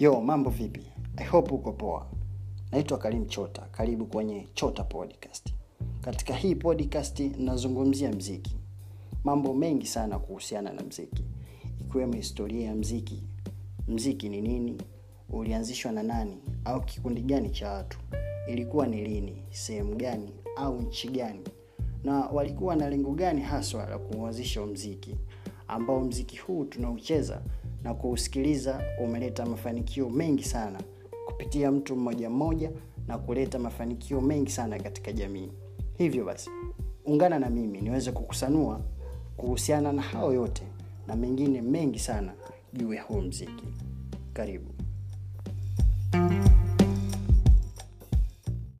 yo mambo vipi? I hope uko poa. Naitwa karim chota. Karibu kwenye chota podcast. Katika hii podcast nazungumzia mziki. Mambo mengi sana kuhusiana na mziki. Ikiwemo historia ya mziki. Mziki ni nini? Ulianzishwa na nani? Au kikundi gani cha watu? Ilikuwa ni lini? Sehemu gani? Au nchi gani? Na walikuwa na lengo gani haswa la kuanzisha mziki? Ambao mziki huu tunaucheza na kuusikiliza umeleta mafanikio mengi sana kupitia mtu mmoja mmoja na kuleta mafanikio mengi sana katika jamii. Hivyo basi ungana na mimi niweze kukusanua kuhusiana na hao yote na mengine mengi sana juu ya huu mziki. Karibu